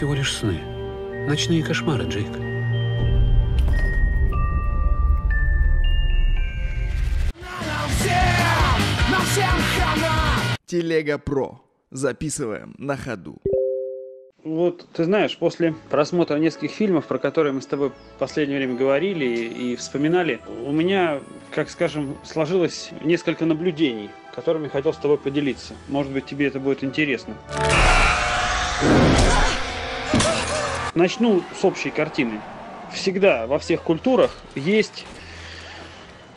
всего лишь сны. Ночные кошмары, Джейк. Телега Про. Записываем на ходу. Вот, ты знаешь, после просмотра нескольких фильмов, про которые мы с тобой в последнее время говорили и, и вспоминали, у меня, как скажем, сложилось несколько наблюдений, которыми хотел с тобой поделиться. Может быть, тебе это будет интересно. Начну с общей картины. Всегда во всех культурах есть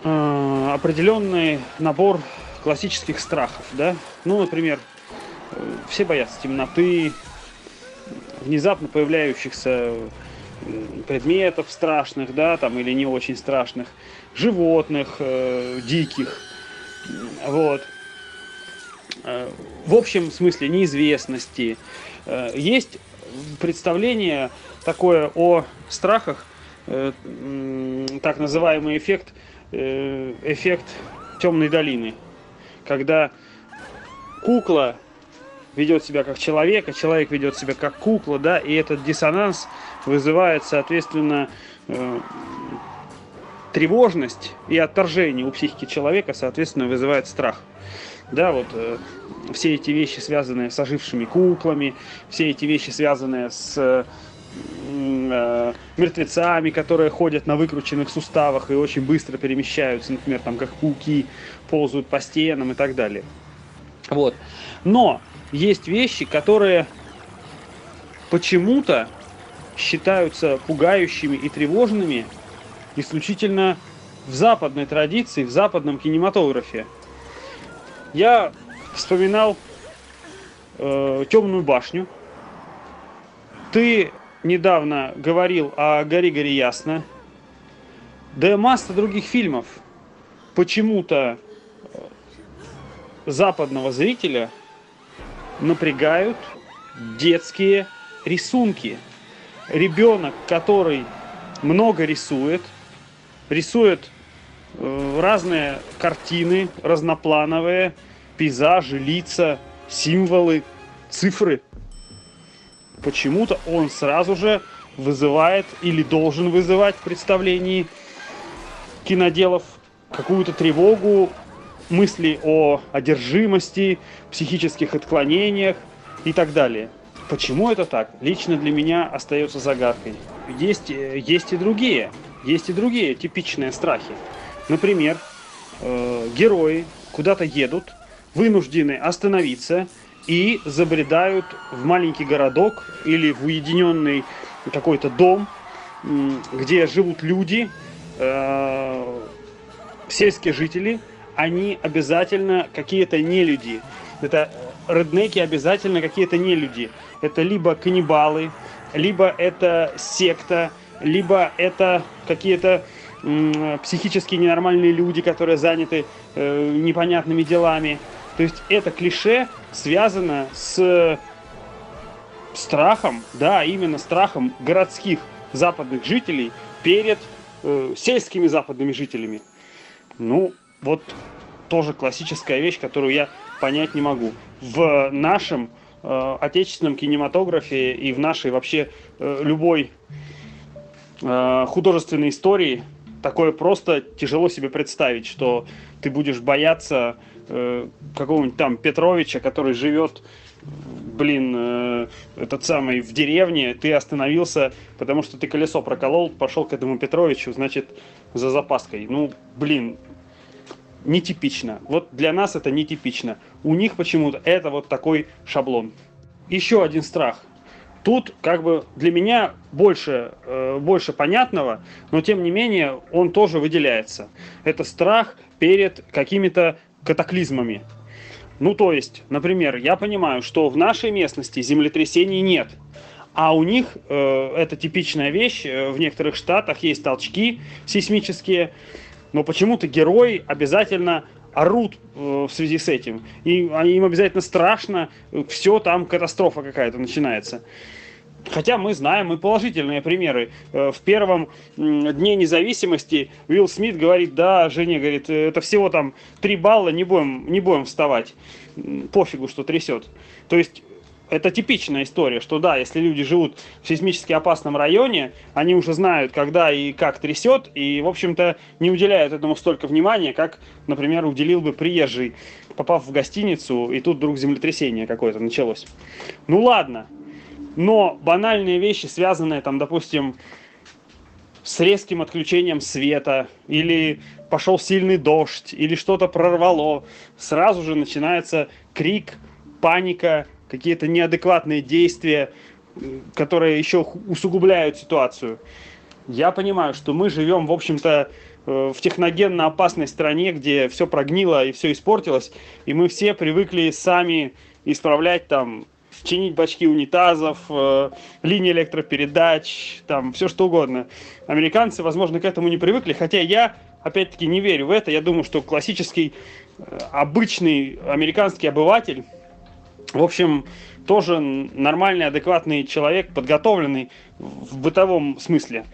э, определенный набор классических страхов, да? Ну, например, э, все боятся темноты, внезапно появляющихся предметов страшных, да, там, или не очень страшных, животных э, диких, вот. Э, в общем смысле неизвестности. Э, есть представление такое о страхах, э, так называемый эффект, э, эффект темной долины, когда кукла ведет себя как человек, а человек ведет себя как кукла, да, и этот диссонанс вызывает, соответственно, э, тревожность и отторжение у психики человека, соответственно, вызывает страх. Да, вот э, все эти вещи, связанные с ожившими куклами, все эти вещи, связанные с э, мертвецами, которые ходят на выкрученных суставах и очень быстро перемещаются, например, там как пауки ползают по стенам и так далее. Вот. Но есть вещи, которые почему-то считаются пугающими и тревожными исключительно в западной традиции, в западном кинематографе. Я вспоминал э, Темную башню. Ты недавно говорил о Гори Гори Ясно. Да и масса других фильмов почему-то э, западного зрителя напрягают детские рисунки. Ребенок, который много рисует, рисует разные картины разноплановые, пейзажи, лица, символы, цифры. Почему-то он сразу же вызывает или должен вызывать в представлении киноделов какую-то тревогу, мысли о одержимости, психических отклонениях и так далее. Почему это так? Лично для меня остается загадкой. Есть, э, есть и другие, есть и другие типичные страхи. Например, э, герои куда-то едут, вынуждены остановиться и забредают в маленький городок или в уединенный какой-то дом, где живут люди, э, сельские жители, они обязательно какие-то не люди. Это реднеки обязательно какие-то не люди. Это либо каннибалы, либо это секта, либо это какие-то психически ненормальные люди, которые заняты э, непонятными делами. То есть это клише связано с страхом, да, именно страхом городских западных жителей перед э, сельскими западными жителями. Ну, вот тоже классическая вещь, которую я понять не могу. В нашем э, отечественном кинематографе и в нашей вообще э, любой э, художественной истории такое просто тяжело себе представить, что ты будешь бояться э, какого-нибудь там Петровича, который живет, блин, э, этот самый в деревне, ты остановился, потому что ты колесо проколол, пошел к этому Петровичу, значит, за запаской. Ну, блин, нетипично. Вот для нас это нетипично. У них почему-то это вот такой шаблон. Еще один страх. Тут как бы для меня больше, э, больше понятного, но тем не менее он тоже выделяется. Это страх перед какими-то катаклизмами. Ну то есть, например, я понимаю, что в нашей местности землетрясений нет. А у них э, это типичная вещь. Э, в некоторых штатах есть толчки сейсмические но почему-то герои обязательно орут э, в связи с этим. И им обязательно страшно, все там катастрофа какая-то начинается. Хотя мы знаем и положительные примеры. Э, в первом дне независимости Уилл Смит говорит, да, Женя, говорит, это всего там 3 балла, не будем, не будем вставать. Пофигу, что трясет. То есть это типичная история, что да, если люди живут в сейсмически опасном районе, они уже знают, когда и как трясет, и, в общем-то, не уделяют этому столько внимания, как, например, уделил бы приезжий, попав в гостиницу, и тут вдруг землетрясение какое-то началось. Ну ладно, но банальные вещи, связанные там, допустим, с резким отключением света, или пошел сильный дождь, или что-то прорвало, сразу же начинается крик, паника, какие-то неадекватные действия, которые еще усугубляют ситуацию. Я понимаю, что мы живем, в общем-то, э, в техногенно опасной стране, где все прогнило и все испортилось, и мы все привыкли сами исправлять там чинить бачки унитазов, э, линии электропередач, там все что угодно. Американцы, возможно, к этому не привыкли, хотя я, опять-таки, не верю в это. Я думаю, что классический, э, обычный американский обыватель, в общем, тоже нормальный, адекватный человек, подготовленный в бытовом смысле.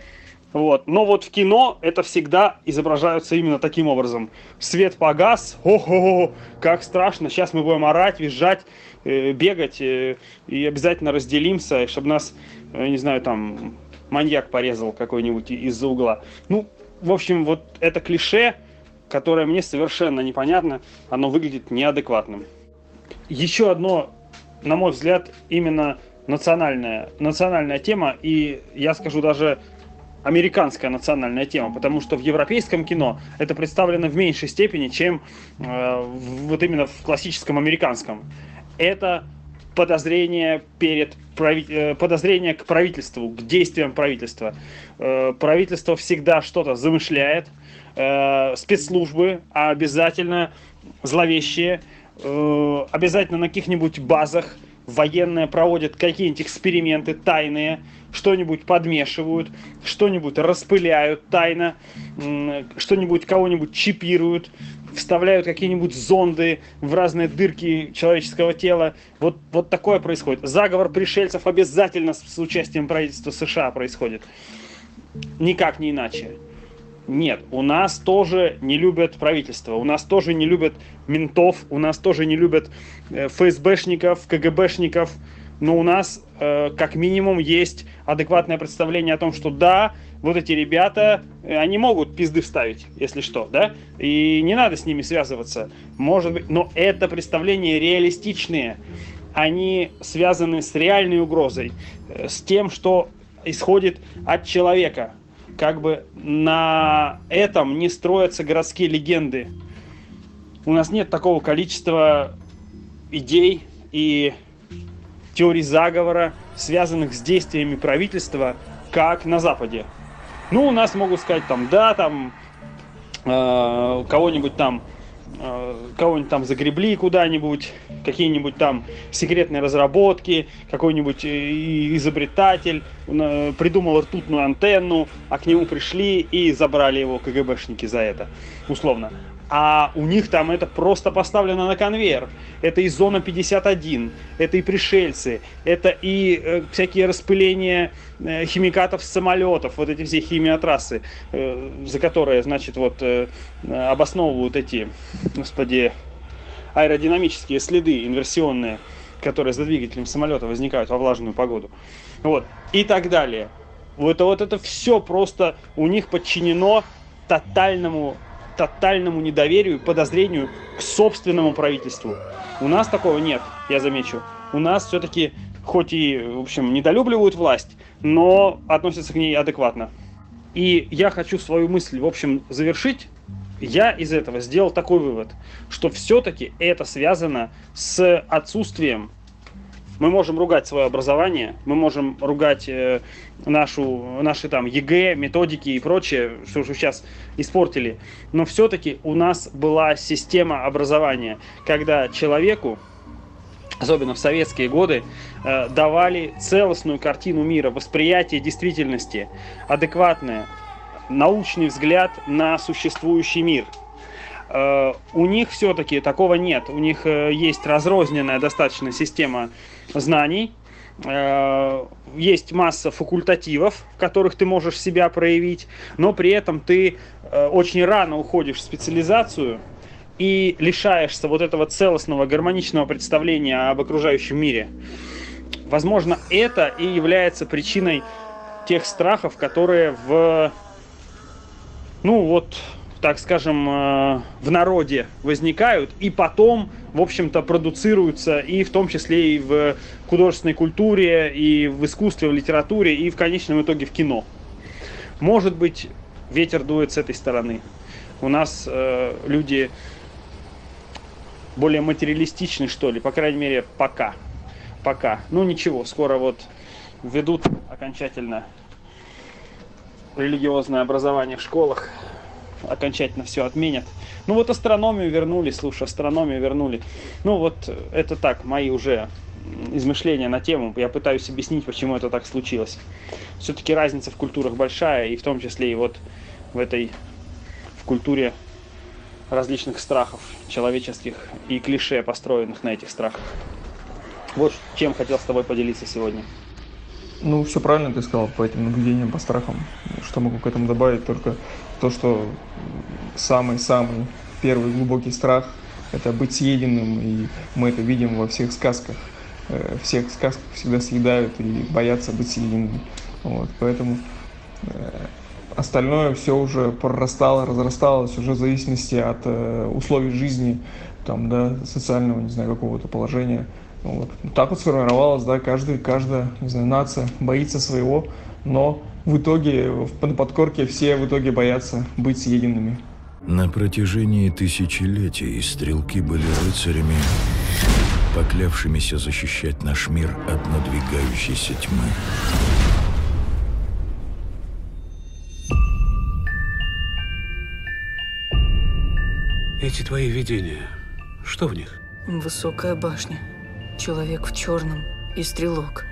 Вот. Но вот в кино это всегда изображаются именно таким образом. Свет погас, ого, как страшно, сейчас мы будем орать, визжать, э, бегать э, и обязательно разделимся, чтобы нас, э, не знаю, там маньяк порезал какой-нибудь из-за угла. Ну, в общем, вот это клише, которое мне совершенно непонятно, оно выглядит неадекватным. Еще одно, на мой взгляд, именно национальная, национальная тема, и я скажу даже американская национальная тема, потому что в европейском кино это представлено в меньшей степени, чем э, вот именно в классическом американском. Это подозрение перед прави... Э, подозрение к правительству, к действиям правительства. Э, правительство всегда что-то замышляет, э, спецслужбы обязательно зловещие, э, обязательно на каких-нибудь базах военные проводят какие-нибудь эксперименты тайные, что-нибудь подмешивают, что-нибудь распыляют тайно, что-нибудь кого-нибудь чипируют, вставляют какие-нибудь зонды в разные дырки человеческого тела. Вот, вот такое происходит. Заговор пришельцев обязательно с, с участием правительства США происходит. Никак не иначе. Нет, у нас тоже не любят правительство, у нас тоже не любят ментов, у нас тоже не любят э, ФСБшников, КГБшников, но у нас э, как минимум есть адекватное представление о том, что да, вот эти ребята, э, они могут пизды вставить, если что, да, и не надо с ними связываться, может быть, но это представления реалистичные, они связаны с реальной угрозой, э, с тем, что исходит от человека, как бы на этом не строятся городские легенды. У нас нет такого количества идей и теорий заговора, связанных с действиями правительства, как на Западе. Ну, у нас могут сказать там, да, там э, кого-нибудь там кого-нибудь там загребли куда-нибудь, какие-нибудь там секретные разработки, какой-нибудь э, изобретатель э, придумал ртутную антенну, а к нему пришли и забрали его КГБшники за это, условно а у них там это просто поставлено на конвейер. Это и зона 51, это и пришельцы, это и э, всякие распыления э, химикатов с самолетов, вот эти все химиотрассы, э, за которые, значит, вот э, обосновывают эти, господи, аэродинамические следы инверсионные, которые за двигателем самолета возникают во влажную погоду. Вот, и так далее. Вот, вот это все просто у них подчинено тотальному тотальному недоверию, подозрению к собственному правительству. У нас такого нет, я замечу. У нас все-таки, хоть и, в общем, недолюбливают власть, но относятся к ней адекватно. И я хочу свою мысль, в общем, завершить. Я из этого сделал такой вывод, что все-таки это связано с отсутствием мы можем ругать свое образование, мы можем ругать э, нашу, наши там ЕГЭ, методики и прочее, что уже сейчас испортили. Но все-таки у нас была система образования, когда человеку, особенно в советские годы, э, давали целостную картину мира, восприятие действительности, адекватное, научный взгляд на существующий мир – Э, у них все-таки такого нет. У них э, есть разрозненная достаточно система знаний, э, есть масса факультативов, в которых ты можешь себя проявить, но при этом ты очень рано уходишь в специализацию и лишаешься вот этого целостного гармоничного представления об окружающем мире. возможно, это и является причиной тех страхов, которые в, ну вот, так скажем, э, в народе возникают и потом, в общем-то, продуцируются и в том числе и в художественной культуре, и в искусстве, в литературе, и в конечном итоге в кино. Может быть, ветер дует с этой стороны. У нас э, люди более материалистичны, что ли, по крайней мере, пока. Пока. Ну ничего, скоро вот введут окончательно религиозное образование в школах, окончательно все отменят. Ну вот астрономию вернули, слушай, астрономию вернули. Ну вот это так, мои уже измышления на тему. Я пытаюсь объяснить, почему это так случилось. Все-таки разница в культурах большая, и в том числе и вот в этой в культуре различных страхов человеческих и клише, построенных на этих страхах. Вот чем хотел с тобой поделиться сегодня. Ну, все правильно ты сказал по этим наблюдениям, по страхам. Что могу к этому добавить? Только то, что самый-самый первый глубокий страх – это быть съеденным, и мы это видим во всех сказках. Э, всех сказках всегда съедают и боятся быть съеденными. Вот, поэтому э, остальное все уже прорастало, разрасталось уже в зависимости от э, условий жизни, там, да, социального, не знаю, какого-то положения. Вот. Так вот сформировалась, да, каждый, каждая, не знаю, нация боится своего, но в итоге, на подкорке все в итоге боятся быть съеденными. На протяжении тысячелетий стрелки были рыцарями, поклявшимися защищать наш мир от надвигающейся тьмы. Эти твои видения, что в них? Высокая башня, человек в черном и стрелок.